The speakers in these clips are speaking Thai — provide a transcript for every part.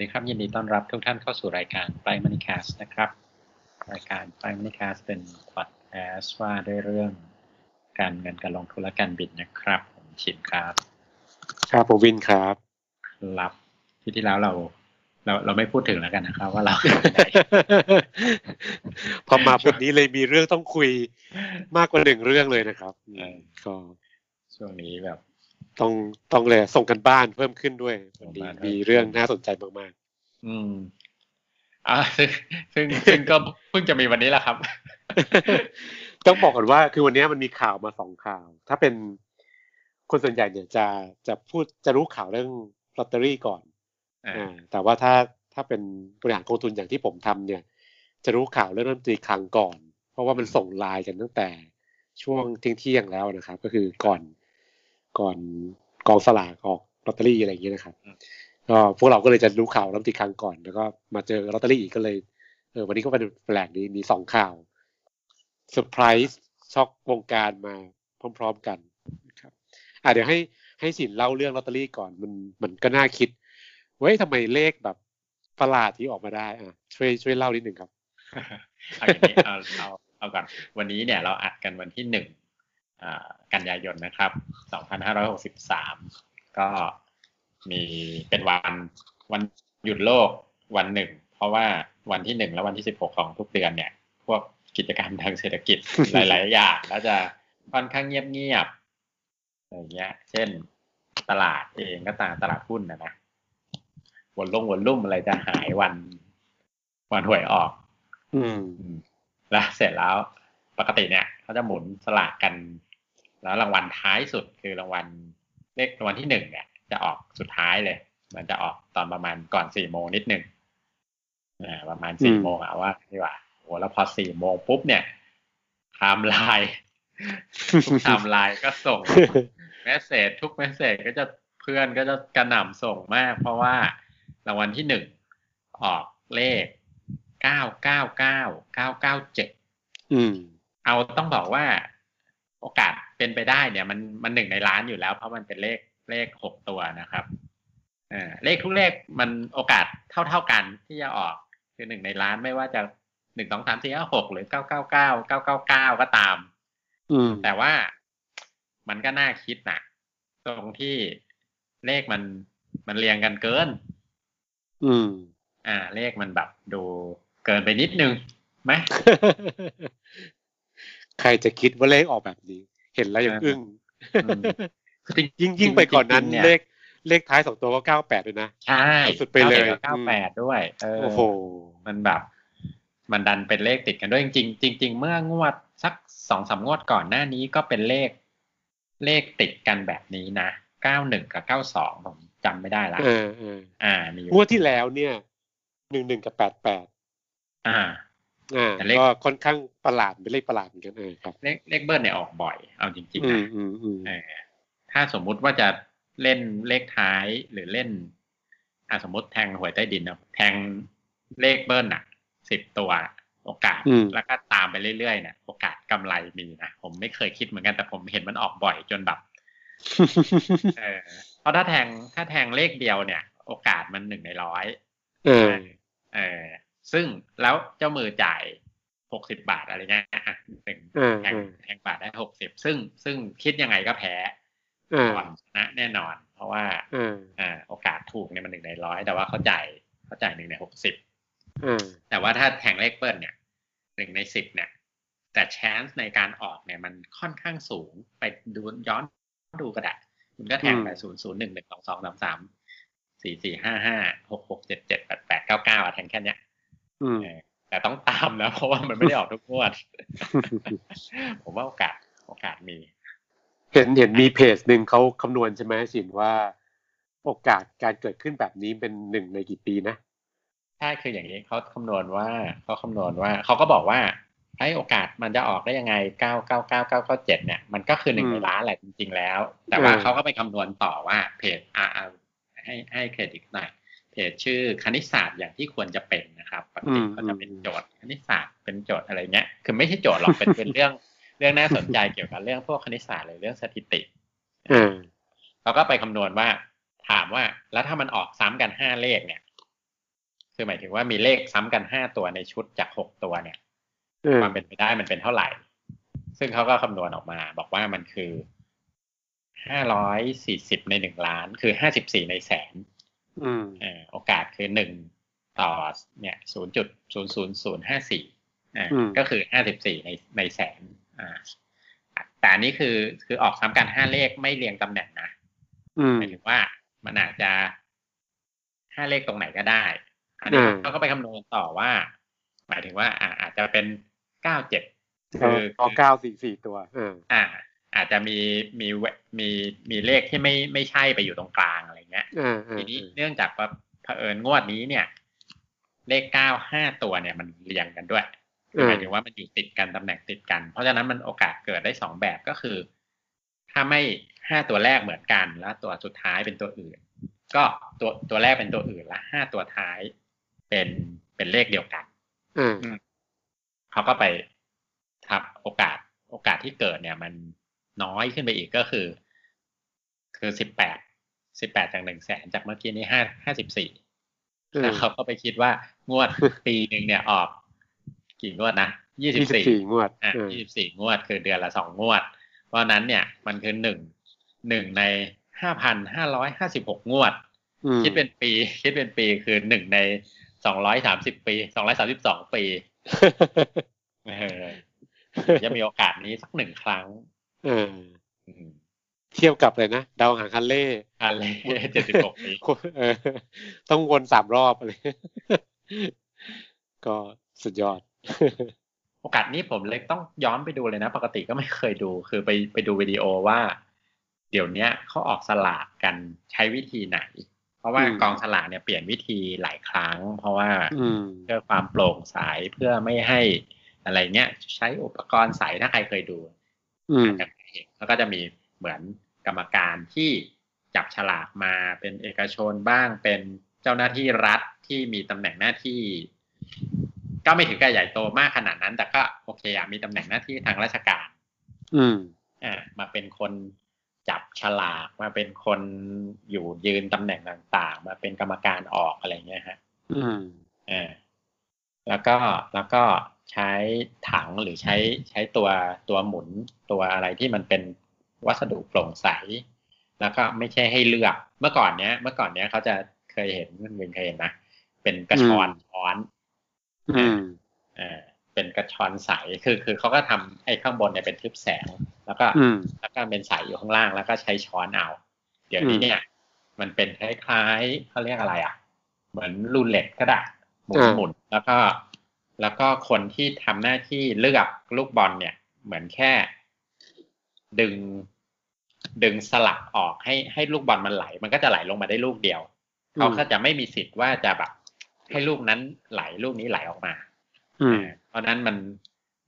ดีครับ ยินดีต้อนรับทุกท่านเข้าสู่รายการไ r i มัน e แคสนะครับ รายการไ r i มัน e แคสเป็นพอดแคสต์ว่าด้วยเรื่องการเงินการลงทุนและการบินนะครับ ผมชินครับครับผมวินครับรับที่ที่แล้วเรา เราเราไม่พูดถึงแล้วกันนะครับ ว่าเราพอมาบทนี้เลยมีเรื่องต้องคุยมากกว่าหนึ่งเรื่องเลยนะครับเออก็ช่วงนี้แบบ ต้องต้องเลยส่งกันบ้านเพิ่มขึ้นด้วยวันนี้ส่งบ้านเพิ่มมีเรื่องน่าสนใจมากอืมอ่าซึ่งซึ่งซึ่งก็เพิ่งจะมีวันนี้แหละครับๆต้องบอกก่อนว่าคือวันนี้มันมีข่าวมาสองข่าว ถ้าเป็นคนส่วนใหญ่เนี่ยจะจะพูดจะรู้ข่าวเรื่องลอตเตอรี่ก่อนอ่าอ่าแต่ว่าถ้าถ้าเป็นบริหารกองทุนอย่างที่ผมทำเนี่ย จะรู้ข่าวเรื่องรัฐมนตรีคลังก่อน เพราะว่ามันส่งไลน์กันตั้งแต่ช่วงเที่ยงเที่ยงๆแล้วนะครับ ก็คือก่อน ก่อนกองสลากออกลอตเตอรี่อะไรอย่างเงี้ยนะครับก็พวกเราก็เลยจะรู้ข่าวรัฐมนตรีคลังก่อน แล้วก็มาเจอลอตเตอรี่อีกก็เลยเออวันนี้ก็เป็นแปลกดีมีสองข่าวเซอร์ไพรส์ช็อกวงการมาพร้อม ๆกันนะครับอะเดี๋ยวให้ให้สินเล่าเรื่องลอตเตอรี่ก่อนมันมันก็น่าคิดเว้ยทำไมเลขแบบประหลาดที่ออกมาได้อะช่วยช่วยเล่านิดหนึ่งครับเอาอย่างนี้เอาเอาเอาก่อนวันนี้เนี่ยเราอัดกันวันที่หนึ่งอ่า กันยายนนะครับสองพันห้าร้อยหกสิบสามก็มีเป็นวันวันหยุดโลกวันหนึ่ง เพราะว่าวันที่หนึ่งและวันที่สิบหกของทุกเดือนเนี่ย พวกกิจกรรมทางเศรษฐกิจหลาย ๆ อย่างก็จะค่อนข้างเงียบๆอย่างเงี้ย เช่นตลาดเองก็ตามตลาดหุ้นนะนะวนลงวนลุ้นอะไรจะหายวันวันหวยออก อืมอืมแล้วเสร็จแล้วปกติเนี่ยเขาจะหมุนสลากกัน แล้วรางวัลท้ายสุดคือรางวัลเลขรางวัลที่หนึ่งเนี่ย จะออกสุดท้ายเลย มันจะออกตอนประมาณก่อนสี่โมงนิดหนึ่งอ่าประมาณสี่โมงอะว่าดีกว่าโอ้แล้วพอสี่โมงปุ๊บเนี่ยไทม์ไลน์ทุกไทม์ไลน์ก็ส่งเมสเซจทุกเมสเซจก็จะเพื่อนก็จะกระหน่ำส่งมาก เพราะว่ารางวัลที่หนึ่งออกเลขเก้าเก้าเก้าเก้าเก้าเจ็ดอืมเอาต้องบอกว่า โอกาสเป็นไปได้เนี่ย มันมันหนึ่งในล้านอยู่แล้ว เพราะมันเป็นเลขเลขหกตัวนะครับเออเลขทุกเลขมันโอกาสเท่าเท่ากันที่จะออกคือหนึ่งในล้านไม่ว่าจะหนึ่งสองสามสี่ห้าหกหรือเก้าเก้าเก้าเก้าเก้าเก้าก็ตาม อืมแต่ว่ามันก็น่าคิดนะตรงที่เลขมันมันเรียงกันเกิน อืม อ่า เลขมันแบบดูเกินไปนิดนึงไหม ใครจะคิดว่าเลขออกแบบนี้ เห็นแล้วยังอึ้งอืมคือจริงยิ่งยิ่งไปก่อนนั้นจริงๆเนี่ยเลขเลขท้ายสองตัวก็เก้าแปดด้วยนะ ใช่สุดไปเลยเก้าแปดด้วยเออโอ้โห มันแบบ มันดันเป็นเลขติดกันด้วยจริงๆจริงๆเมื่องวดสักสองสามงวดก่อนหน้านี้ก็เป็นเลข เลขติดกันแบบนี้นะเก้าหนึ่งกับเก้าสองผมจำไม่ได้ละเออเอออ่ามีอยู่งวดที่แล้วเนี่ยหนึ่งหนึ่งกับแปดแปดอ่า อ่าแต่เลขก็ค่อนข้างประหลาดเป็นเลขประหลาดเหมือนกันเออครับเลขเลขเบิ้ลเนี่ยออกบ่อย เอาจริงอืๆมนะอืมอืมเออถ้าสมมุติว่าจะเล่นเลขท้ายหรือเล่นอะสมมติแทงหวยใต้ดินนะแทงเลขเบิ้ลอะสิบตัวโอกาสอืมแล้วก็ตามไปเรื่อยๆเนี่ยโอกาสกำไรมีนะผมไม่เคยคิดเหมือนกันแต่ผมเห็นมันออกบ่อยจนแบบเออเพราะถ้าแทงถ้าแทงเลขเดียวเนี่ย โอกาสมันหนึ่งในร้อยเออเออ ซึ่งแล้วเจ้ามือจ่ายหกสิบาทอะไรเงี้ยอะหนึ่งเออแทงเออแทงบาทได้หกสิบซึ่งซึ่งคิดยังไงก็แพ้เออก่อนชนะแน่นอน เพราะว่าเอออ่า โอกาสถูกเนี่ยมันหนึ่งในร้อยแต่ว่าเขาจ่ายเขาจ่ายหนึ่งในหกสิบเออแต่ว่าถ้าแทงเลขเบิ้ลเนี่ยหนึ่งในสิบเนี่ย แต่ช n น e ในการออกเนี่ยมันค่อนข้างสูงไปดูย้อนดูก็ได้คุณก็แทงไปศูนย์ศูนย์หนึ่งหนึ่งสองสองสามสามสี่สี่ห้าห้าหกหกเจ็ดเจ็ดแปดแปดเก้าเก้าอะแทงแค่เนี้ย อืม เออแต่ต้องตาม นะ เพราะว่ามันไม่ได้ออกทุกงวด ผมว่าโอกาสโอกาสมี เห็นเห็นมีเพจหนึ่งเขาคำนวณใช่ไหมสินว่า โอกาสการเกิดขึ้นแบบนี้เป็นหนึ่งในกี่ปีนะใช่คืออย่างนี้เขาคำนวณว่าเขาคำนวณว่าเขาก็บอกว่าไอ้โอกาสมันจะออกได้ยังไงเก้าเก้าเก้าเก้าเก้าเจ็ดเนี่ย มันก็คือหนึ่งอืมในล้านแหละจริงๆแล้ว แต่ว่าอืมเขาก็ไปคำนวณต่อว่าเพจอ่าอ่าให้ให้เครดิตหน่อย เพจชื่อคณิตศาสตร์อย่างที่ควรจะเป็นนะครับปกติเขาจะเป็นโจทย์คณิตศาสตร์เป็นโจทย์อะไรเงี้ย คือไม่ใช่โจทย์หรอกเป็นเป็นเรื่องเรื่องน่าสนใจเกี่ยวกับเรื่องพวกคณิตศาสตร์หรือเรื่องสถิติเออเขาก็ไปคำนวณว่า ถามว่าแล้วถ้ามันออกซ้ำกันห้าเลขเนี่ย คือหมายถึงว่ามีเลขซ้ำกันห้าตัวในชุดจากหกตัวเนี่ยเออความเป็นไปได้มันเป็นเท่าไหร่ ซึ่งเขาก็คำนวณออกมา บอกว่ามันคือห้าร้อยสี่สิบในหนึ่งล้าน คือห้าสิบสี่ในแสนอืมเอ่อ โอกาสคือหนึ่งต่อเนี่ยศูนย์จุดศูนย์ศูนย์ศูนย์ห้าสี่อ่าอืมก็คือห้าสิบสี่ในในแสนอ่าแต่อันนี้คือคือออกซ้ำกันห้าเลขไม่เรียงตำแหน่งนะอืมหมายถึงว่ามันอาจจะห้าเลขตรงไหนก็ได้ อันนี้อ่าเขาก็ไปคำนวณต่อว่า หมายถึงว่าอ่าอาจจะเป็นเก้าเจ็ดเออพอเก้าสี่สี่ตัวเอออ่า อาจจะมีมีเวมีมีเลขที่ไม่ไม่ใช่ไปอยู่ตรงกลางอะไรเงี้ยอ่าอ่าทีนี้เนื่องจากว่าเผอิญงวดนี้เนี่ย เลขเก้าห้าตัวเนี่ยมันเรียงกันด้วยคือหมายถึงว่ามันอยู่ติดกันตำแหน่งติดกัน เพราะฉะนั้นมันโอกาสเกิดได้สองแบบก็คือ ถ้าไม่ห้าตัวแรกเหมือนกัน แล้วตัวสุดท้ายเป็นตัวอื่น ก็ตัวตัวแรกเป็นตัวอื่นและห้าตัวท้ายเป็นเป็นเลขเดียวกันอ่าเขาก็ไปทับโอกาส โอกาสที่เกิดเนี่ยมัน น้อยขึ้นไปอีกก็คือ คือสิบแปดสิบแปดจากหนึ่งแสนจากเมื่อกี้นี้ห้าห้าสิบสี่เออแล้วเขาก็ไปคิดว่างวดปีหนึ่งเนี่ยออก กี่งวดนะยี่สิยี่บสิบสี่สี่งวดอะเออยี่สิบสี่งวด คือเดือนละสองงวด เพราะฉะนั้นเนี่ยมันคือหนึ่งหนึ่งในห้าพันห้าร้อยห้าสิบหกงวดอืมคิดเป็นปี คิดเป็นปีคือหนึ่งในสองร้อยสามสิบปีสองร้อยสามสิบสองปีเออจะมีโอกาสนี้สักหนึ่งครั้ง เอออืมเทียบกับเลยนะดาวหางคันเล่อะไรเจ็ดสิบหกปีเออต้องวนสามรอบอะไรก็สุดยอด โอกาสนี้ผมเลยต้องย้อนไปดูเลยนะ ปกติก็ไม่เคยดู คือไปไปดูวิดีโอว่า เดี๋ยวเนี้ยเขาออกสลากกันใช้วิธีไหน เพราะว่าอืมกองสลากเนี่ยเปลี่ยนวิธีหลายครั้ง เพราะว่าอืมเพื่อความโปร่งใสเพื่อไม่ให้อะไรเงี้ย ใช้อุปกรณ์ใสถ้าใครเคยดู แล้วก็จะมีเหมือนกรรมการที่จับฉลากมาเป็นเอกชนบ้างเป็นเจ้าหน้าที่รัฐที่มีตำแหน่งหน้าที่ ก็ไม่ถึงกับใหญ่โตมากขนาดนั้น แต่ก็โอเคอะมีตำแหน่งหน้าที่ทางราชการ อืมอ่ามาเป็นคนจับฉลากมาเป็นคนอยู่ยืนตำแหน่งต่างๆ มาเป็นกรรมการออกอะไรเงี้ยฮะ อืมอ่าแล้วก็แล้วก็ ใช้ถังหรือใช้ใช้ตัวตัวหมุนตัวอะไรที่มันเป็นวัสดุโปร่งใส แล้วก็ไม่ใช่ให้เลือกเมื่อก่อนเนี้ย เมื่อก่อนเนี้ยเขาจะเคยเห็นมันเป็นเคยเห็นนะเป็นกระชอนช้อน อืมอ่าเป็นกระชอนใสคือคือเขาก็ทำไอ้ข้างบนเนี่ยเป็นทึบแสง แล้วก็อืมแล้วก็เป็นใสอยู่ข้างล่างแล้วก็ใช้ช้อนเอา เดี๋ยวนี้อืมเนี่ย มันเป็นคล้ายๆเขาเรียกอะไรอะ เหมือนรูเล็ตก็ได้หมุนอ่าหมุนแล้วก็ แล้วก็คนที่ทำหน้าที่เลือกลูกบอลเนี่ย เหมือนแค่ ดึง ดึงสลักออกให้ให้ลูกบอลมันไหล มันก็จะไหลลงมาได้ลูกเดียว เขาก็จะไม่มีสิทธิ์ว่าจะแบบให้ลูกนั้นไหลลูกนี้ไหลออกมาอืมเพราะฉะนั้นมัน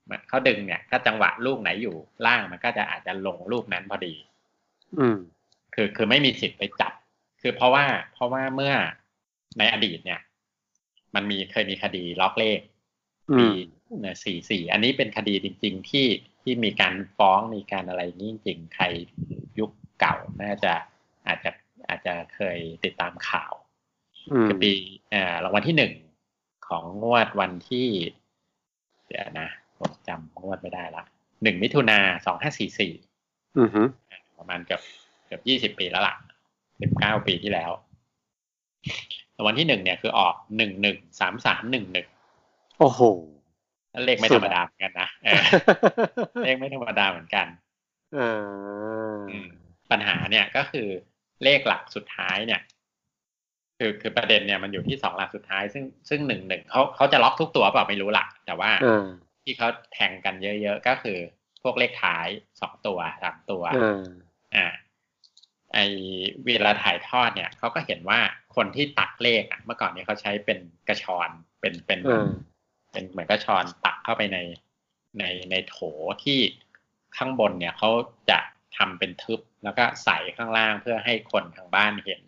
มันเขาดึงเนี่ยถ้าจังหวะลูกไหนอยู่ล่างมันก็จะอาจจะลงลูกนั้นพอดี อืม คือคือไม่มีสิทธิ์ไปจับ คือเพราะว่าเพราะว่าเมื่อในอดีตเนี่ย มันมีเคยมีคดีล็อกเลขอื ปีมเนี่ยสี่สี่อันนี้เป็นคดีจริง ๆ ที่ที่มีการฟ้องมีการอะไรนี่จริงๆใครยุคเก่าน่าจะอาจจะอาจจะเคยติดตามข่าวอืมคือปีเอ่อรางวัลที่หนึ่งของงวดวันที่ เดี๋ยวนะผมจำงวดไม่ได้ละหนึ่งมิถุนาสองห้าสี่สี่อืมฮึประมาณเกือบเกือบยี่สิบปีแล้วล่ะสิบเก้าปีที่แล้วรางวัลที่หนึ่งเนี่ยคือออกหนึ่งหนึ่งสามสามหนึ่งหนึ่ง โอ้โหเลขไม่สุธดรอะรมดาเหมือนกันนะเออเลขไม่ธรรมดาเหมือนกันอ่าอืมปัญหาเนี่ยก็คือเลขหลักสุดท้ายเนี่ย คือคือประเด็นเนี่ยมันอยู่ที่สองหลักสุดท้าย ซึ่งซึ่งหนึ่งหนึ่งเขาเขาจะล็อกทุกตัวเปล่าไม่รู้ล่ะแต่ว่าอ่าที่เขาแทงกันเยอะๆก็คือ พวกเลขท้ายสองตัวสามตัวอ่าอ่าไอเวลาถ่ายทอดเนี่ยเขาก็เห็นว่าคนที่ตักเลขอะ เมื่อก่อนเนี้เขาใช้เป็นกระชอนเป็นเป็นอ่า เป็นเหมือนกระชอนตักเข้าไปในในในโถที่ข้างบนเนี่ยเขาจะทำเป็นทึบแล้วก็ใส่ข้างล่างเพื่อให้คนทางบ้านเห็น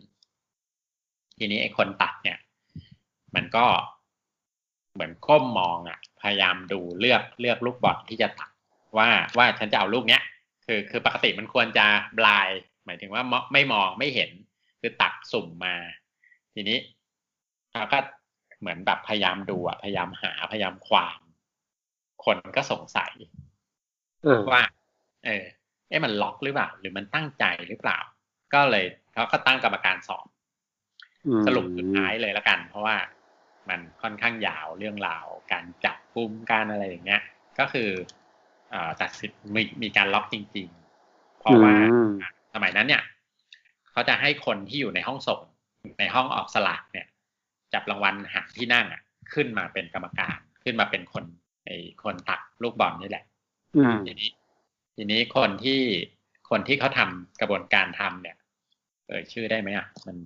ทีนี้ไอ้คนตักเนี่ย มันก็เหมือนก้มมองอะ พยายามดูเลือกเลือกลูกบอลที่จะตักว่าว่าฉันจะเอาลูกเนี้ยคือคือปกติมันควรจะบลาย หมายถึงว่ามอไม่มองไม่เห็น คือตักสุ่มมา ทีนี้เขาก็ เหมือนแบบพยายามดูอะพยายามหาพยายามความ คนก็สงสัยเออว่า เออเอ๊ะมันล็อกหรือเปล่า หรือมันตั้งใจหรือเปล่า ก็เลยเขาก็ตั้งกรรมการสอบอืมสรุปสุดท้ายเลยละกัน เพราะว่ามันค่อนข้างยาวเรื่องราว การจับกุมการอะไรอย่างเงี้ย ก็คือเอ่อตัดสินมีมีการล็อกจริง ๆ เพราะว่าอืมสมัยนั้นเนี่ย เขาจะให้คนที่อยู่ในห้องส่งในห้องออกสลากเนี่ย จับรางวัลหาที่นั่งอะ ขึ้นมาเป็นกรรมการขึ้นมาเป็นคนไอ้คนตักลูกบอลนี่แหละอืมทีนี้ ทีนี้คนที่คนที่เขาทำกระบวนการทำเนี่ย เอ่ยชื่อได้ไหมอะ มัน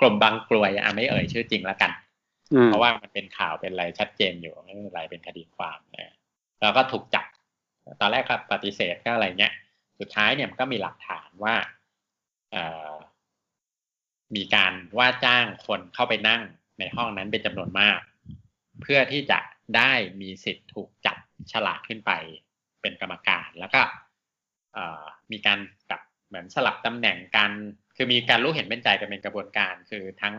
กลมบางกลวยอะไม่เอ่ยชื่อจริงแล้วกันอืมเพราะว่ามันเป็นข่าวเป็นอะไรชัดเจนอยู่ไม่เป็นไรเป็นคดีความนะแล้วก็ถูกจับ ตอนแรกก็ปฏิเสธก็อะไรเงี้ย สุดท้ายเนี่ยมันก็มีหลักฐานว่าเอ่อมีการว่าจ้างคนเข้าไปนั่ง ในห้องนั้นเป็นจำนวนมาก เพื่อที่จะได้มีสิทธิ์ถูกจับฉลากขึ้นไปเป็นกรรมการแล้วก็เอ่อมีการแบบเหมือนสลับตำแหน่งกัน คือมีการรู้เห็นเป็นใจกันเป็นกระบวนการ คือทั้ง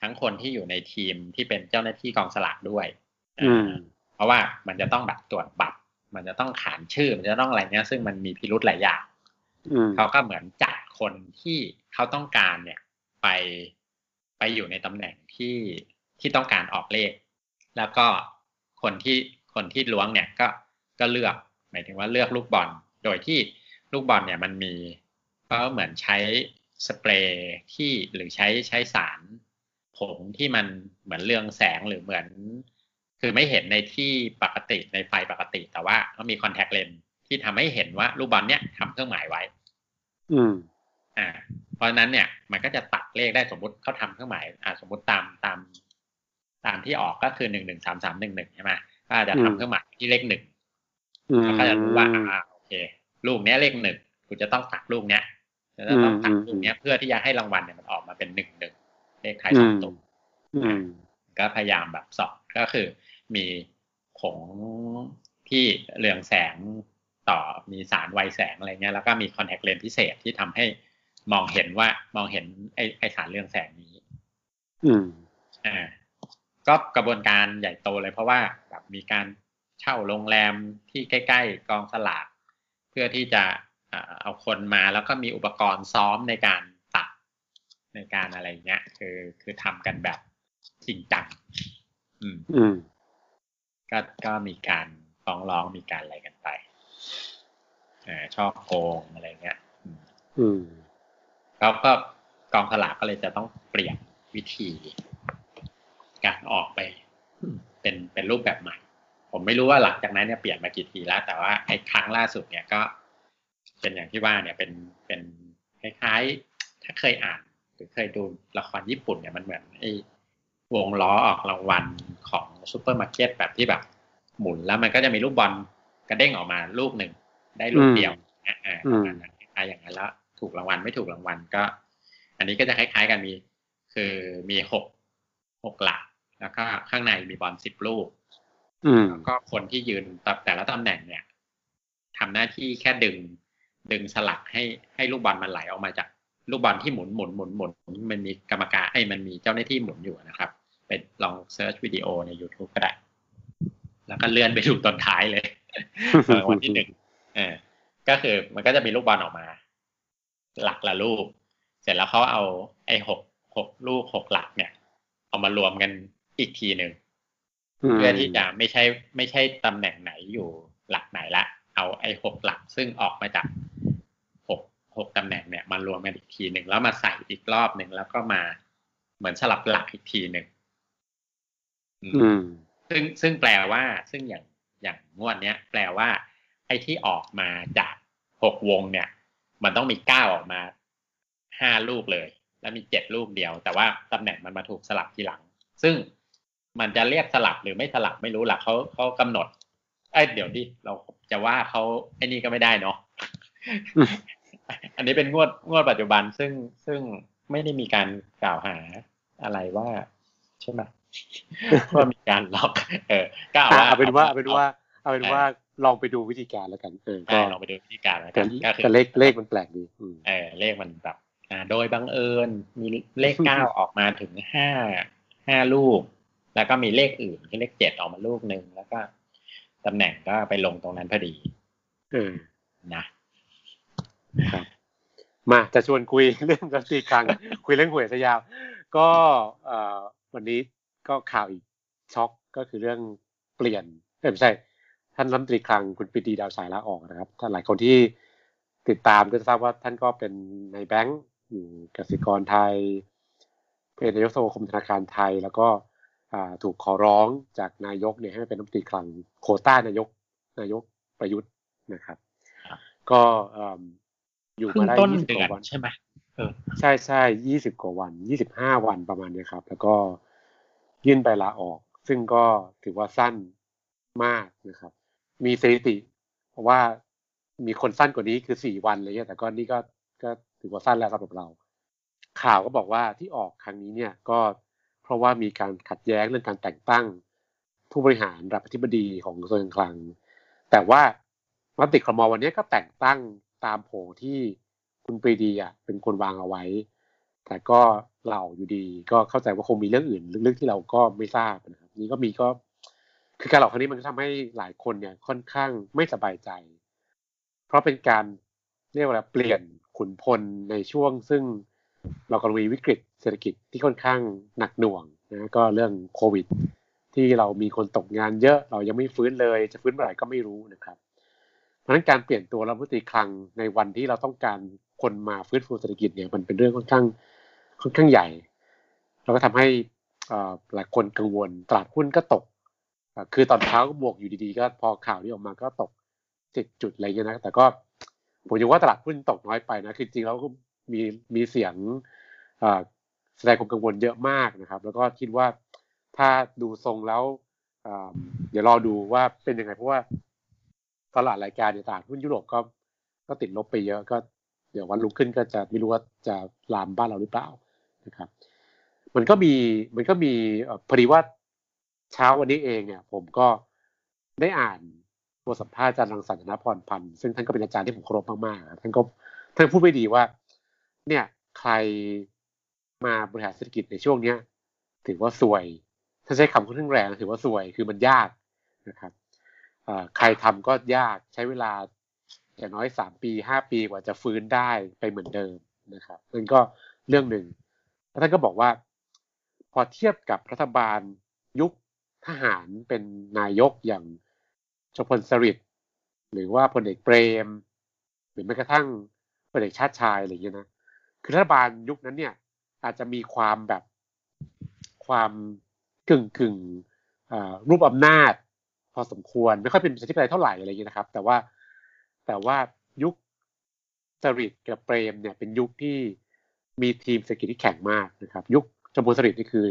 ทั้งคนที่อยู่ในทีมที่เป็นเจ้าหน้าที่กองสลากด้วยอืมเพราะว่ามันจะต้องแบบตรวจบัตร มันจะต้องขานชื่อ มันจะต้องอะไรเงี้ย ซึ่งมันมีพิรุธหลายอย่างอืมเขาก็เหมือนจัดคนที่เขาต้องการเนี่ย ไป ไปอยู่ในตำแหน่งที่ที่ต้องการออกเลข แล้วก็คนที่คนที่ล้วงเนี่ยก็ก็เลือก หมายถึงว่าเลือกลูกบอล โดยที่ลูกบอลเนี่ยมันมีก็เหมือนใช้สเปรย์ที่หรือใช้ใช้สารผงที่มันเหมือนเรืองแสงหรือเหมือน คือไม่เห็นในที่ปกติในไฟปกติ แต่ว่าเขามีคอนแทคเลนส์ที่ทำให้เห็นว่าลูกบอลเนี่ยทำเครื่องหมายไว้ อืม อ่า เพราะฉะนั้นเนี่ยมันก็จะตัดเลขได้สมมติเขาทำเครื่องหมายอ่าสมมติตามตามตามที่ออกก็คือหนึ่งหนึ่งสามสามหนึ่งหนึ่งใช่ไหมก็อาจจะอืมทำเครื่องหมายที่เลขหนึ่งอืมแล้วก็จะรู้ว่าอ่าโอเค ลูกเนี้ยเลขหนึ่งกูจะต้องตัดลูกเนี้ยจะต้องตัดลูกเนี้ยเพื่อที่จะให้รางวัลเนี่ยมันออกมาเป็นหนึ่งหนึ่งเลขท้ายสองตัวอืมก็พยายามแบบสอบก็คือมีผงที่เรืองแสงต่อมีสารไวแสงอะไรเงี้ยแล้วก็มีคอนแทคเลนส์พิเศษที่ทำให้ มองเห็นว่ามองเห็นไอไอสารเรืองแสงนี้ อืมอ่าก็กระบวนการใหญ่โตเลยเพราะว่าแบบมีการเช่าโรงแรมที่ใกล้ ๆ กองสลาก เพื่อที่จะอ่าเอาคนมาแล้วก็มีอุปกรณ์ซ้อมในการตัดในการอะไรเงี้ย คือคือทำกันแบบจริงจังอืม อืม ก็ก็มีการฟ้องร้องมีการอะไรกันไปอ่าชอบโกงอะไรเงี้ย อืมอืม แล้วก็กองสลากก็เลยจะต้องเปลี่ยนวิธีการออกไป เป็นเป็นรูปแบบใหม่ ผมไม่รู้ว่าหลังจากนั้นเนี่ยเปลี่ยนมากี่ทีแล้ว แต่ว่าไอ้ครั้งล่าสุดเนี่ยก็ เป็นอย่างที่ว่าเนี่ยเป็นเป็นคล้ายๆ ถ้าเคยอ่าน หรือเคยดูละครญี่ปุ่นเนี่ยมันเหมือนไอ้วงล้อออกรางวัลของซูเปอร์มาร์เก็ตแบบที่แบบ หมุนแล้วมันก็จะมีลูกบอลกระเด้งออกมาลูกหนึ่งได้ลูกเดียวอ่าอ่าประมาณนั้นคล้ายๆอย่างนั้นแล้ว ถูกรางวัลไม่ถูกรางวัลก็ อันนี้ก็จะคล้ายๆกันมี คือมีหกหกหลัก แล้วก็ข้างในมีบอลสิบลูกอืมแล้วก็คนที่ยืนแต่ละตำแหน่งเนี่ยทำหน้าที่แค่ดึง ดึงสลักให้ให้ลูกบอลมันไหลออกมาจากลูกบอลที่หมุนหมุนหมุนหมุนมันมีกรรมการไอ้ยมันมีเจ้าหน้าที่หมุนอยู่นะครับไปลองเซิร์ชวิดีโอใน YouTube ก็ได้ แล้วก็เลื่อนไปดูตอนท้ายเลยรางวัลที่หนึ่งเออก็คือมันก็จะมีลูกบอลออกมา หลักละลูกเสร็จแล้วเขาเอาไอ้หกหกลูกหกหลักเนี่ย เอามารวมกันอีกทีหนึ่งเพื่อที่จะไม่ใช่ไม่ใช่ตำแหน่งไหนอยู่หลักไหนละ เอาไอ้หกหลักซึ่งออกมาจากหกหกตำแหน่งเนี่ยมารวมกันอีกทีหนึ่งแล้วมาใส่อีกรอบหนึ่งแล้วก็มาเหมือนสลับหลักอีกทีหนึ่งอืมอืมซึ่งซึ่งแปลว่า ซึ่งอย่างอย่างงวดเนี้ยแปลว่า ไอ้ที่ออกมาจากหกวงเนี่ย มันต้องมีเก้าออกมาห้าลูกเลย แล้วมีเจ็ดลูกเดียว แต่ว่าตำแหน่งมันมาถูกสลับทีหลัง ซึ่งมันจะเรียกสลับหรือไม่สลับไม่รู้หลักเขาเขากำหนดไอ้เดี๋ยวดิเราจะว่าเขาไอ้นี่ก็ไม่ได้เนาะอันนี้เป็นงวดงวดปัจจุบันซึ่งซึ่งไม่ได้มีการกล่าวหาอะไรว่าใช่ไหมว่ามีการล็อก เออก็เอาว่าเอาเป็นว่าเอาเป็นว่า เอาเป็นว่า ลองไปดูวิธีการแล้วกันเออก็ได้ลองไปดูวิธีการแล้วแต่กันก็คือแต่เลขเลขมันแปลกดีอืมเออเลขมันแบบอ่า โดยบังเอิญมีเลขเก้าออกมาถึงห้าห้าลูก แล้วก็มีเลขอื่นคือเลขเจ็ดออกมาลูกหนึ่งแล้วก็ตำแหน่งก็ไปลงตรงนั้นพอดีเออนะครับมาจะชวนคุยเรื่องรัฐมนตรีคลังคุยเรื่องหวยซะยาวก็เอ่อวันนี้ก็ข่าวอีกช็อกก็คือเรื่องเปลี่ยนเอ้ยไม่ใช่ ท่านรัฐมนตรีคลังคุณปรีดีดาวฉายลาออกนะครับ ท่านหลายคนที่ติดตามก็จะทราบว่าท่านก็เป็นในแบงก์อยู่กสิกรไทย เป็นนายกสมาคมธนาคารไทย แล้วก็อ่าถูกขอร้องจากนายกเนี่ยให้มาเป็นรัฐมนตรีคลังโควต้านายกนายกประยุทธ์นะครับ ก็เอิ่มอยู่เพิ่มางได้ต้นยี่สิบเดืกอนว่าวันใช่ไหมเออใช่ใช่ยี่สิบกว่าวันยี่สิบห้าวันประมาณเนี้ยครับ แล้วก็ยื่นใบลาออก ซึ่งก็ถือว่าสั้นมากนะครับ มีสถิติเพราะว่ามีคนสั้นกว่านี้คือสี่วันอะไรเงี้ยแต่ก็นี่ก็ก็ถือว่าสั้นแล้วสำหรับเรา ข่าวก็บอกว่าที่ออกครั้งนี้เนี่ยก็เพราะว่ามีการขัดแย้งเรื่องการแต่งตั้ง ผู้บริหารรับอธิบดีของกระทรวงการคลัง แต่ว่ามติครมวันนี้ก็แต่งตั้งตามโผที่คุณปรีดีอะเป็นคนวางเอาไว้ แต่ก็เหล่าอยู่ดี ก็เข้าใจว่าคงมีเรื่องอื่นลึกๆที่เราก็ไม่ทราบนะครับนี่ก็มีก็ คือการหล่าครั้งนี้มันก็ทำให้หลายคนเนี่ยค่อนข้างไม่สบายใจ เพราะเป็นการเรียกว่าเปลี่ยนขุนพลในช่วง ซึ่งเรากำลังมีวิกฤตเศรษฐกิจที่ค่อนข้างหนักหน่วงนะก็เรื่องโควิด ที่เรามีคนตกงานเยอะเรายังไม่ฟื้นเลยจะฟื้นเมื่อไหร่ก็ไม่รู้นะครับเพราะฉะนั้นการเปลี่ยนตัวรัฐมนตรีคลังในวันที่เราต้องการคนมาฟื้นฟูเศรษฐกิจเนี่ยมันเป็นเรื่องค่อนข้างค่อนข้างใหญ่แล้วก็ทำให้อ่อหลายคนกังวลตลาดหุ้นก็ตก คือตอนเช้าก็บวกอยู่ดีๆ ก็พอข่าวนี้ออกมาก็ตกสิบจุดอะไรเงี้ยนะ แต่ก็ผมยังว่าตลาดหุ้นตกน้อยไปนะ คือจริงแล้วก็มีมีเสียงแสดงความกังวลเยอะมากนะครับ แล้วก็คิดว่าถ้าดูทรงแล้วเอ่อเดี๋ยวรอดูว่าเป็นยังไง เพราะว่าตลาดรายการในตลาดหุ้นยุโรปก็ก็ติดลบไปเยอะก็เดี๋ยววันลุกขึ้นก็จะไม่รู้ว่าจะลามบ้านเราหรือเปล่านะครับ มันก็มีมันก็มีพอดีว่า เช้าวันนี้เองเนี่ย ผมก็ได้อ่านบทสัมภาษณ์อาจารย์รังสรรค์ธนพรพันธ์ซึ่งท่านก็เป็นอาจารย์ที่ผมเคารพมากๆครับท่านก็ท่านพูดไม่ดีว่า เนี่ยใครมาบริหารเศรษฐกิจในช่วงเนี้ย ถือว่าสวยถ้าใช้คำค่อนข้างแรงถือว่าสวยคือมันยากนะครับใครทำก็ยากใช้เวลาอย่างน้อยสามปีห้าปีกว่าจะฟื้นได้ไปเหมือนเดิมนะครับนั่นก็เรื่องหนึ่งแล้วท่านก็บอกว่า พอเทียบกับรัฐบาลยุค ทหารเป็นนายกอย่างชพลสฤษดิ์หรือว่าพลเอกเปรม หรือแม้กระทั่งพลเอกชาติชายอะไรอย่างเงี้ยนะคือรัฐบาลยุคนั้นเนี่ย อาจจะมีความแบบความกึ่งกึ่งๆรูปอำนาจ พอสมควรไม่ค่อยเป็นประชาธิปไตยเท่าไหร่อะไรอย่างเงี้ยนะครับ แต่ว่าแต่ว่ายุคสฤษดิ์กับเปรมเนี่ยเป็นยุคที่มีทีมเศรษฐกิจที่แข็งมากนะครับ ยุคชมพูสฤษดิ์นี่คือ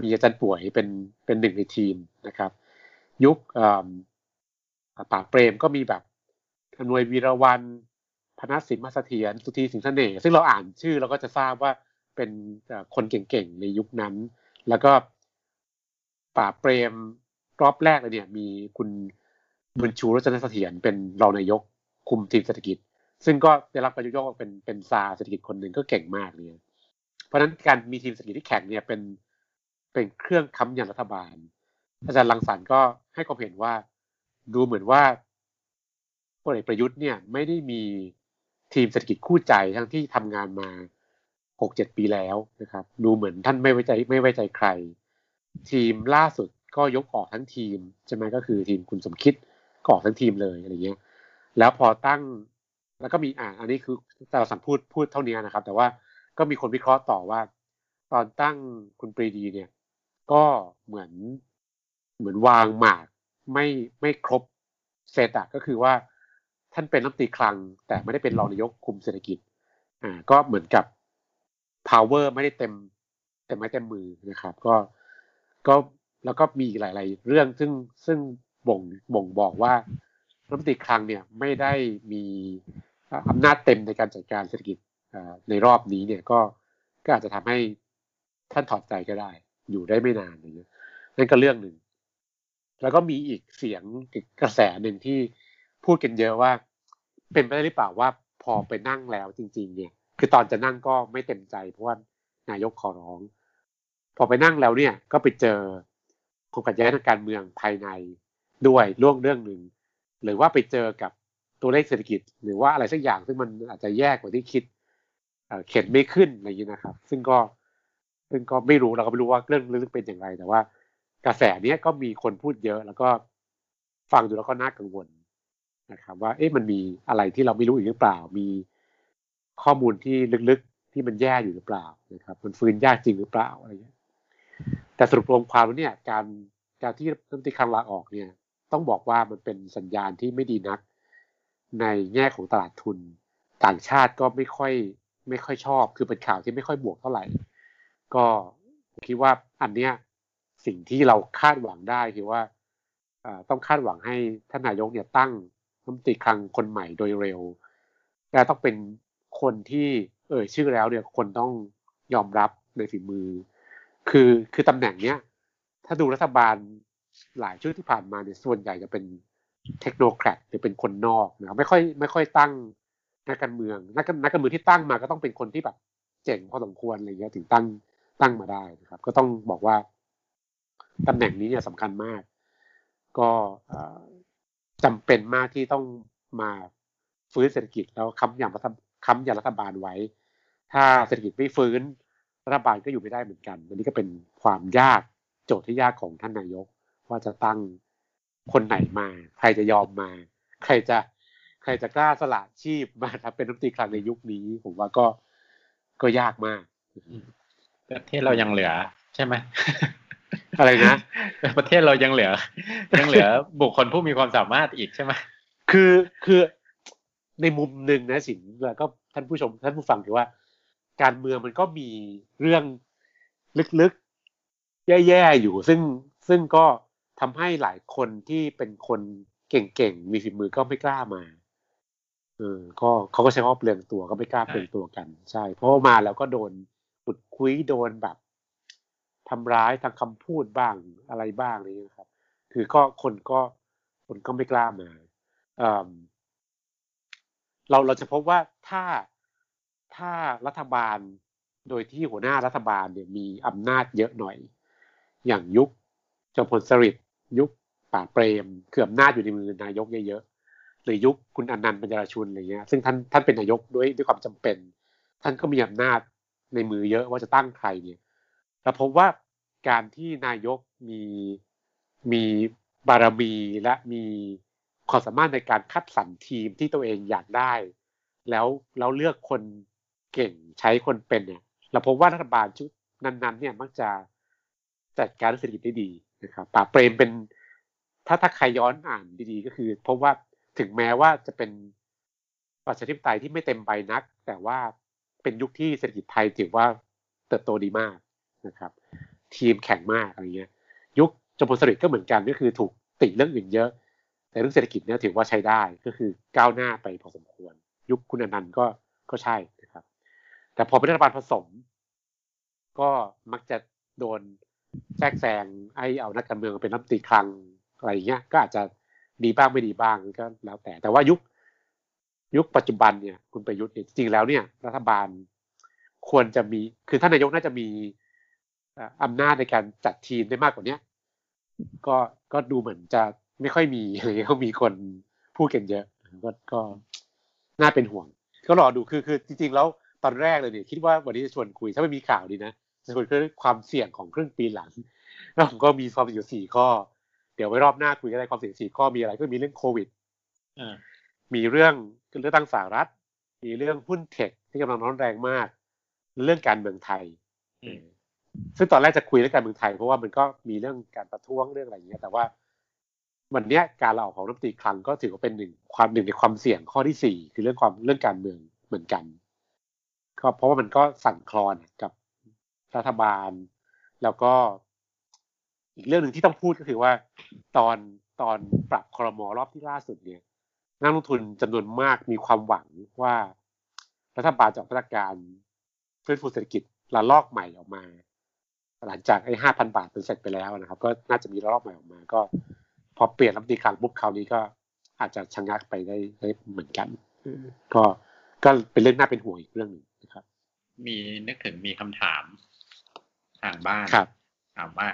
มีอาจารย์ป่วยเป็นเป็นหนึ่งในทีมนะครับ ยุคป่าเปรมก็มีแบบอำนวยวีรวันพนัสสินมาเถียรสุธีสิงห์เสน่ห์ซึ่งเราอ่านชื่อเราก็จะทราบว่าเป็นคนเก่งๆในยุคนั้น แล้วก็ป่าเปรมรอบแรกเลยเนี่ย มีคุณบุญชูรัตนเสถียรเป็นรองนายกคุมทีมเศรษฐกิจ ซึ่งก็ได้รับการยกย่องว่าเป็นเป็นซาเศรษฐกิจคนหนึ่งก็เก่งมากเนี่ยเพราะฉะนั้นการมีทีมเศรษฐกิจที่แข็งเนี่ยเป็น เป็นเครื่องค้ำยันรัฐบาล อาจารย์รังสรรค์ก็ให้ความเห็นว่าดูเหมือนว่าพลเอกประยุทธ์เนี่ยไม่ได้มีทีมเศรษฐกิจคู่ใจทั้งที่ทำงานมาหกเจ็ดปีแล้วนะครับ ดูเหมือนท่านไม่ไว้ใจไม่ไว้ใจใคร ทีมล่าสุดก็ยกออกทั้งทีมใช่ไหมก็คือทีมคุณสมคิดก็ออกทั้งทีมเลยอะไรเงี้ย แล้วพอตั้งแล้วก็มีอ่าอันนี้คือแต่เราสัมพูดพูดเท่านี้นะครับ แต่ว่าก็มีคนวิเคราะห์ต่อว่า ตอนตั้งคุณปรีดีเนี่ย ก็เหมือนเหมือนวางหมากไม่ไม่ครบเซตอะก็คือว่าท่านเป็นรัฐมนตรีคลัง แต่ไม่ได้เป็นรองนายกคุมเศรษฐกิจอ่าก็เหมือนกับ power ไม่ได้เต็มเต็มไม้เต็มมือนะครับ ก็ก็แล้วก็มีหลาย ๆ เรื่องซึ่งซึ่งบ่งบ่งบอกว่ารัฐมนตรีคลังเนี่ยไม่ได้มีอำนาจเต็มในการจัดการเศรษฐกิจอ่าในรอบนี้เนี่ยก็ก็อาจจะทำให้ท่านถอดใจก็ได้ อยู่ได้ไม่นานอย่างเงี้ยนั่นก็เรื่องหนึ่ง แล้วก็มีอีกเสียงอีกกระแสหนึ่งที่พูดกันเยอะว่า เป็นไปได้หรือเปล่าว่าพอไปนั่งแล้วจริง ๆ เนี่ย คือตอนจะนั่งก็ไม่เต็มใจเพราะว่านายกขอร้อง พอไปนั่งแล้วเนี่ยก็ไปเจอความขัดแย้งทางการเมืองภายในด้วยเรื่องเรื่องหนึ่งหรือว่าไปเจอกับตัวเลขเศรษฐกิจ หรือว่าอะไรสักอย่างซึ่งมันอาจจะแย่กว่าที่คิดเข็นไม่ขึ้นอะไรอย่างนี้นะครับ ซึ่งก็ ซึ่งก็ไม่รู้เราก็ไม่รู้ว่าเรื่องลึกเป็นอย่างไร แต่ว่า กระแสเนี้ยก็มีคนพูดเยอะ แล้วก็ฟังดูแล้วก็น่ากังวลนะครับ ว่าเอ๊ะมันมีอะไรที่เราไม่รู้อีกหรือเปล่า มีข้อมูลที่ลึกๆที่มันแย่อยู่หรือเปล่านะครับ มันฟื้นยากจริงหรือเปล่าอะไรเงี้ยแต่สรุปรวมความแล้วเนี่ยการการที่รัฐมนตรีคลังลาออกเนี่ย ต้องบอกว่ามันเป็นสัญญาณที่ไม่ดีนัก ในแง่ของตลาดทุน ต่างชาติก็ไม่ค่อยไม่ค่อยชอบ คือเป็นข่าวที่ไม่ค่อยบวกเท่าไหร่ ก็คิดว่าอันเนี้ยสิ่งที่เราคาดหวังได้คือว่าต้องคาดหวังให้ท่านนายกเนี่ยตั้งรัฐมนตรีคลังคนใหม่โดยเร็ว และต้องเป็นคนที่เอ่ยชื่อแล้วเนี่ยคนต้องยอมรับในฝีมือ คือคือตำแหน่งเนี้ยถ้าดูรัฐบาลหลายชุดที่ผ่านมาเนี่ยส่วนใหญ่จะเป็นเทคโนแครดหรือเป็นคนนอกนะครับไม่ค่อยไม่ค่อยตั้งนักการเมืองนักนักการเมืองที่ตั้งมาก็ต้องเป็นคนที่แบบเจ๋งพอสมควรอะไรเงี้ยถึงตั้ง ตั้งมาได้นะครับ ก็ต้องบอกว่าตำแหน่งนี้เนี่ยสำคัญมาก ก็จำเป็นมากที่ต้องมาฟื้นเศรษฐกิจแล้วค้ำยันรัฐค้ำยันรัฐบาลไว้ ถ้าเศรษฐกิจไม่ฟื้นรัฐบาลก็อยู่ไม่ได้เหมือนกันอันนี้ก็เป็นความยากโจทย์ที่ยากของท่านนายก ว่าจะตั้งคนไหนมา ใครจะยอมมา ใครจะใครจะกล้าสละชีพมาทำเป็นรัฐมนตรีคลังในยุคนี้ ผมว่าก็ก็ยากมาก ประเทศเรายังเหลือ ใช่ไหมอะไรนะประเทศเรายังเหลือ ยังเหลือบุคคลผู้มีความสามารถอีกใช่ไหมคือคือในมุมหนึ่งนะสินแล้วก็ท่านผู้ชมท่านผู้ฟังถือว่า การเมืองมันก็มีเรื่องลึกๆ แย่ๆ อยู่ ซึ่งซึ่งก็ทำให้หลายคนที่เป็นคนเก่งๆ มีฝีมือก็ไม่กล้ามาเออก็เขาก็ใช้ข้อเปลืองตัวก็ไม่กล้าเปลืองตัวกัน ใช่ เพราะว่ามาแล้วก็โดน ปุดคุยโดนแบบทำร้ายทางคำพูดบ้างอะไรบ้างนี้นะครับ คือก็คนก็คนก็ไม่กล้ามาเเราเราจะพบว่าถ้าถ้ารัฐบาลโดยที่หัวหน้ารัฐบาลเนี่ยมีอำนาจเยอะหน่อย อย่างยุคจอมพลสฤษดิ์ยุคป่าเปรมคืออำนาจอยู่ในมือนายกเยอะๆหรือยุคคุณอนันต์ปัญญาชุนอะไรเงี้ยซึ่งท่านท่านเป็นนายกด้วยด้วยความจำเป็น ท่านก็มีอำนาจ ในมือเยอะว่าจะตั้งใครเนี่ยเราพบว่าการที่นายกมีมีบารมีและมีความสามารถในการคัดสรรทีมที่ตัวเองอยากได้ แล้วแล้วเลือกคนเก่งใช้คนเป็นเนี่ยเราพบว่ารัฐบาลชุดนั้น ๆ เนี่ยมักจะจัดการเศรษฐกิจได้ดีนะครับป่าเปรมเป็นถ้าถ้าใครย้อนอ่านดีๆ ก็คือพบว่าถึงแม้ว่าจะเป็นประชาธิปไตยที่ไม่เต็มใบนัก แต่ว่า เป็นยุคที่เศรษฐกิจไทยถือว่าเติบโตดีมากนะครับ ทีมแข็งมากอะไรเงี้ย ยุคจมพลสฤษดิ์ก็เหมือนกันก็คือถูกติเรื่องอื่นเยอะ แต่เรื่องเศรษฐกิจเนี่ยถือว่าใช้ได้ก็คือก้าวหน้าไปพอสมควร ยุคคุณอนันต์ก็ก็ใช่นะครับ แต่พอเป็นรัฐบาลผสม ก็มักจะโดนแทรกแซงไอ้เอานักการเมืองเป็นรัฐมนตรีคลังอะไรเงี้ยก็อาจจะดีบ้างไม่ดีบ้างก็แล้วแต่แต่ว่ายุค ยุคปัจจุบันเนี่ยคุณประยุทธ์จริงแล้วเนี่ยรัฐบาลควรจะมีคือท่านนายกน่าจะมีอำนาจในการจัดทีมได้มากกว่านี้ก็ก็ดูเหมือนจะไม่ค่อยมีเขามีคนพูดกันเยอะก็ก็น่าเป็นห่วง ก็รอดูคือคือจริง ๆ แล้วตอนแรกเลยเนี่ยคิดว่าวันนี้จะชวนคุยถ้าไม่มีข่าวดีนะจะคุยเรื่อความเสี่ยงของครึ่งปีหลังแล้วผมก็มีความเสี่ยงอยู่สี่ข้อ เดี๋ยวไว้รอบหน้าคุยกันได้ความเสี่ยงสี่ข้อมีอะไรก็มีเรื่องโควิด มีเรื่องเรื่องตั้งสหรัฐ มีเรื่องหุ้นเทคที่กำลังร้อนแรงมาก เรื่องการเมืองไทยซึ่งตอนแรกจะคุยเรื่องการเมืองไทยเพราะว่ามันก็มีเรื่องการประท้วงเรื่องอะไรอย่างเงี้ย แต่ว่าวันเนี้ยการเราออกของรัฐมนตรีคลังก็ถือว่าเป็นหนึ่งความหนึ่งในความเสี่ยงข้อที่สี่คือเรื่องความเรื่องการเมืองเหมือนกันก็เพราะว่ามันก็สั่นคลอนกับรัฐบาล แล้วก็ อีกเรื่องหนึ่งที่ต้องพูดก็คือว่า ตอนตอนปรับคอรมอรอบที่ล่าสุดเนี่ย นักลงทุนจำนวนมากมีความหวังว่ารัฐบาลจะออกมาตรการฟื้นฟูเศรษฐกิจระลอกใหม่ออกมา หลังจากไอ้ห้าพันบาทเป็นเสร็จไปแล้วนะครับ ก็น่าจะมีระลอบใหม่ออกมา ก็ พอเปลี่ยนรัฐมนตรีคลังปุ๊บคราวนี้ก็อาจจะชะงักไปได้ได้เหมือนกัน ก็ก็เป็นเรื่องน่าเป็นห่วงอีกเรื่องหนึ่งนะครับ มีนึกถึงมีคำถามทางบ้านครับถามว่า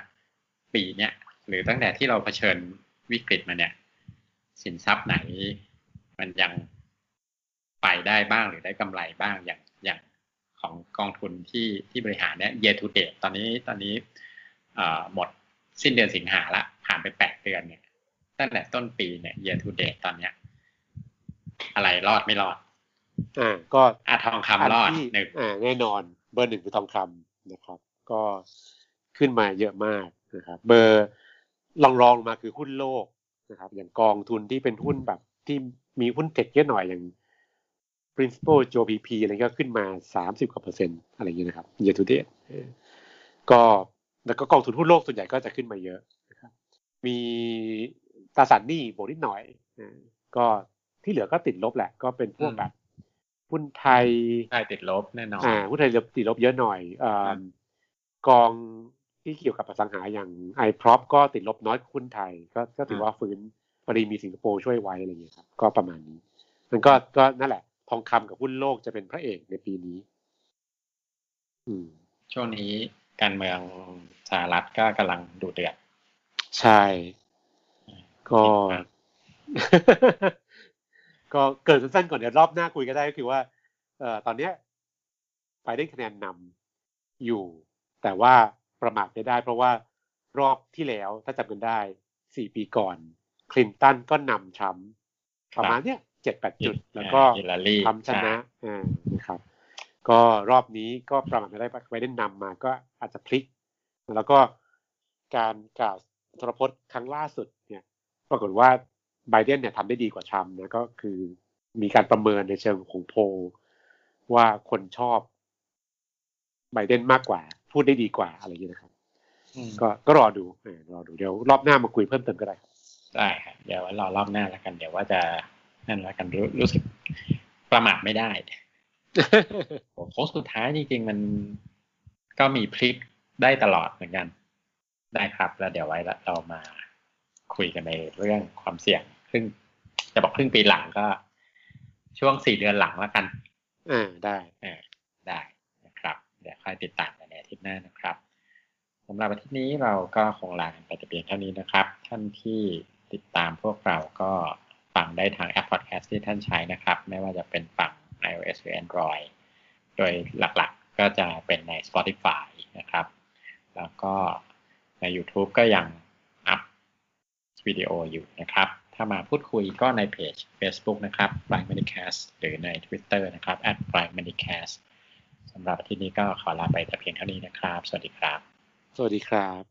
ปีเนี้ยหรือตั้งแต่ที่เราเผชิญวิกฤตมาเนี่ย สินทรัพย์ไหน มันยังไปได้บ้างหรือได้กำไรบ้างอย่างอย่างของกองทุนที่ที่บริหารเนี่ย year to date ตอนนี้ตอนนี้หมดสิ้นเดือนสิงหาละผ่านไปแปดเดือนเนี่ยตั้งแต่ต้นปีเนี่ย year to date ตอนเนี้ย อะไรรอดไม่รอดอ่าก็อาทองคำรอดหนึ่งอ่าแน่นอนเบอร์หนึ่งคือทองคำนะครับ ก็ขึ้นมาเยอะมากนะครับ เบอร์ลองรองมาคือหุ้นโลกนะครับ อย่างกองทุนที่เป็นหุ้นแบบที่ มีหุ้นเทคเยอะหน่อยอย่าง principal JPP อะไรก็ขึ้นมาสามสิบกว่าเปอร์เซ็นต์อะไรอย่างเงี้ยนะครับ year to date ก็แล้วก็กองทุนหุ้นโลกส่วนใหญ่ก็จะขึ้นมาเยอะนะครับมีตราสารหนี้บวกนิดหน่อยก็ที่เหลือก็ติดลบแหละ ก็เป็นพวกแบบหุ้นไทยใช่ติดลบแน่นอนอ่าหุ้นไทยติดลบเยอะหน่อยอกองที่เกี่ยวกับอสังหาอย่าง iProp ก็ติดลบน้อยหุ้นไทย ก็ก็ถือว่าฟื้น พอดีมีสิงคโปร์ช่วยไว้อะไรอย่างเงี้ยครับก็ประมาณนี้มันก็ก็นั่นแหละ ทองคำกับหุ้นโลกจะเป็นพระเอกในปีนี้ อืม ช่วงนี้การเมืองสหรัฐก็กำลังดูเดือดใช่ ก็ก็เกิดสั้นๆก่อนเดี๋ยวรอบหน้าคุยก็ได้ก็คือว่าเอ่อตอนเนี้ยไปได้คะแนนนำอยู่ แต่ว่าประมาทไม่ได้ เพราะว่ารอบที่แล้วถ้าจำกันได้สี่ปีก่อน คลินตันก็นำทรัมป์ประมาณเนี้ยเจ็ดแปดจุด แล้วก็ทำชนะอ่านะครับ ก็รอบนี้ก็ประมาทไม่ได้ไปได้นำมาก็อาจจะพลิก แล้วก็การกล่าวทรพจน์ครั้งล่าสุดเนี่ย ปรากฏว่าไบเดนเนี่ยทำได้ดีกว่าทรัมป์นะก็คือมีการประเมินในเชิงของโพว่าคนชอบไบเดนมากกว่า พูดได้ดีกว่าอะไรอย่างนี้นะครับ ก็ก็รอดูรอดูเดี๋ยวรอบหน้ามาคุยเพิ่มเติมก็ได้ ได้ครับเดี๋ยวรอรอบหน้าแล้วกัน เดี๋ยวว่าจะนั่นแล้วกันรู้รู้สึกประมาทไม่ได้โค้งสุดท้ายจริงๆมันก็มีพลิกได้ตลอดเหมือนกัน ได้ครับ แล้วเดี๋ยวไว้เรามาคุยกันในเรื่องความเสี่ยงครึ่งจะบอกครึ่งปีหลังก็ ช่วงสี่เดือนหลังแล้วกันอ่าได้อ่าได้นะครับ เดี๋ยวค่อยติดตามในอาทิตย์หน้านะครับสำหรับอาทิตย์นี้เราก็คงลากันไปแต่เพียงเท่านี้นะครับ ท่านที่ ติดตามพวกเราก็ฟังได้ทางแอปพอดแคสต์ที่ท่านใช้นะครับ ไม่ว่าจะเป็นฝั่ง iOS หรือ Android โดยหลักๆก็จะเป็นใน Spotify นะครับ แล้วก็ใน YouTube ก็ยังอัพวิดีโออยู่นะครับ ถ้ามาพูดคุยก็ในเพจ Facebook นะครับ b l i n Medicast หรือใน Twitter นะครับ b l i n d Medicast สำหรับที่นี้ก็ขอลาไปแต่เพียงเท่านี้นะครับ สวัสดีครับ สวัสดีครับ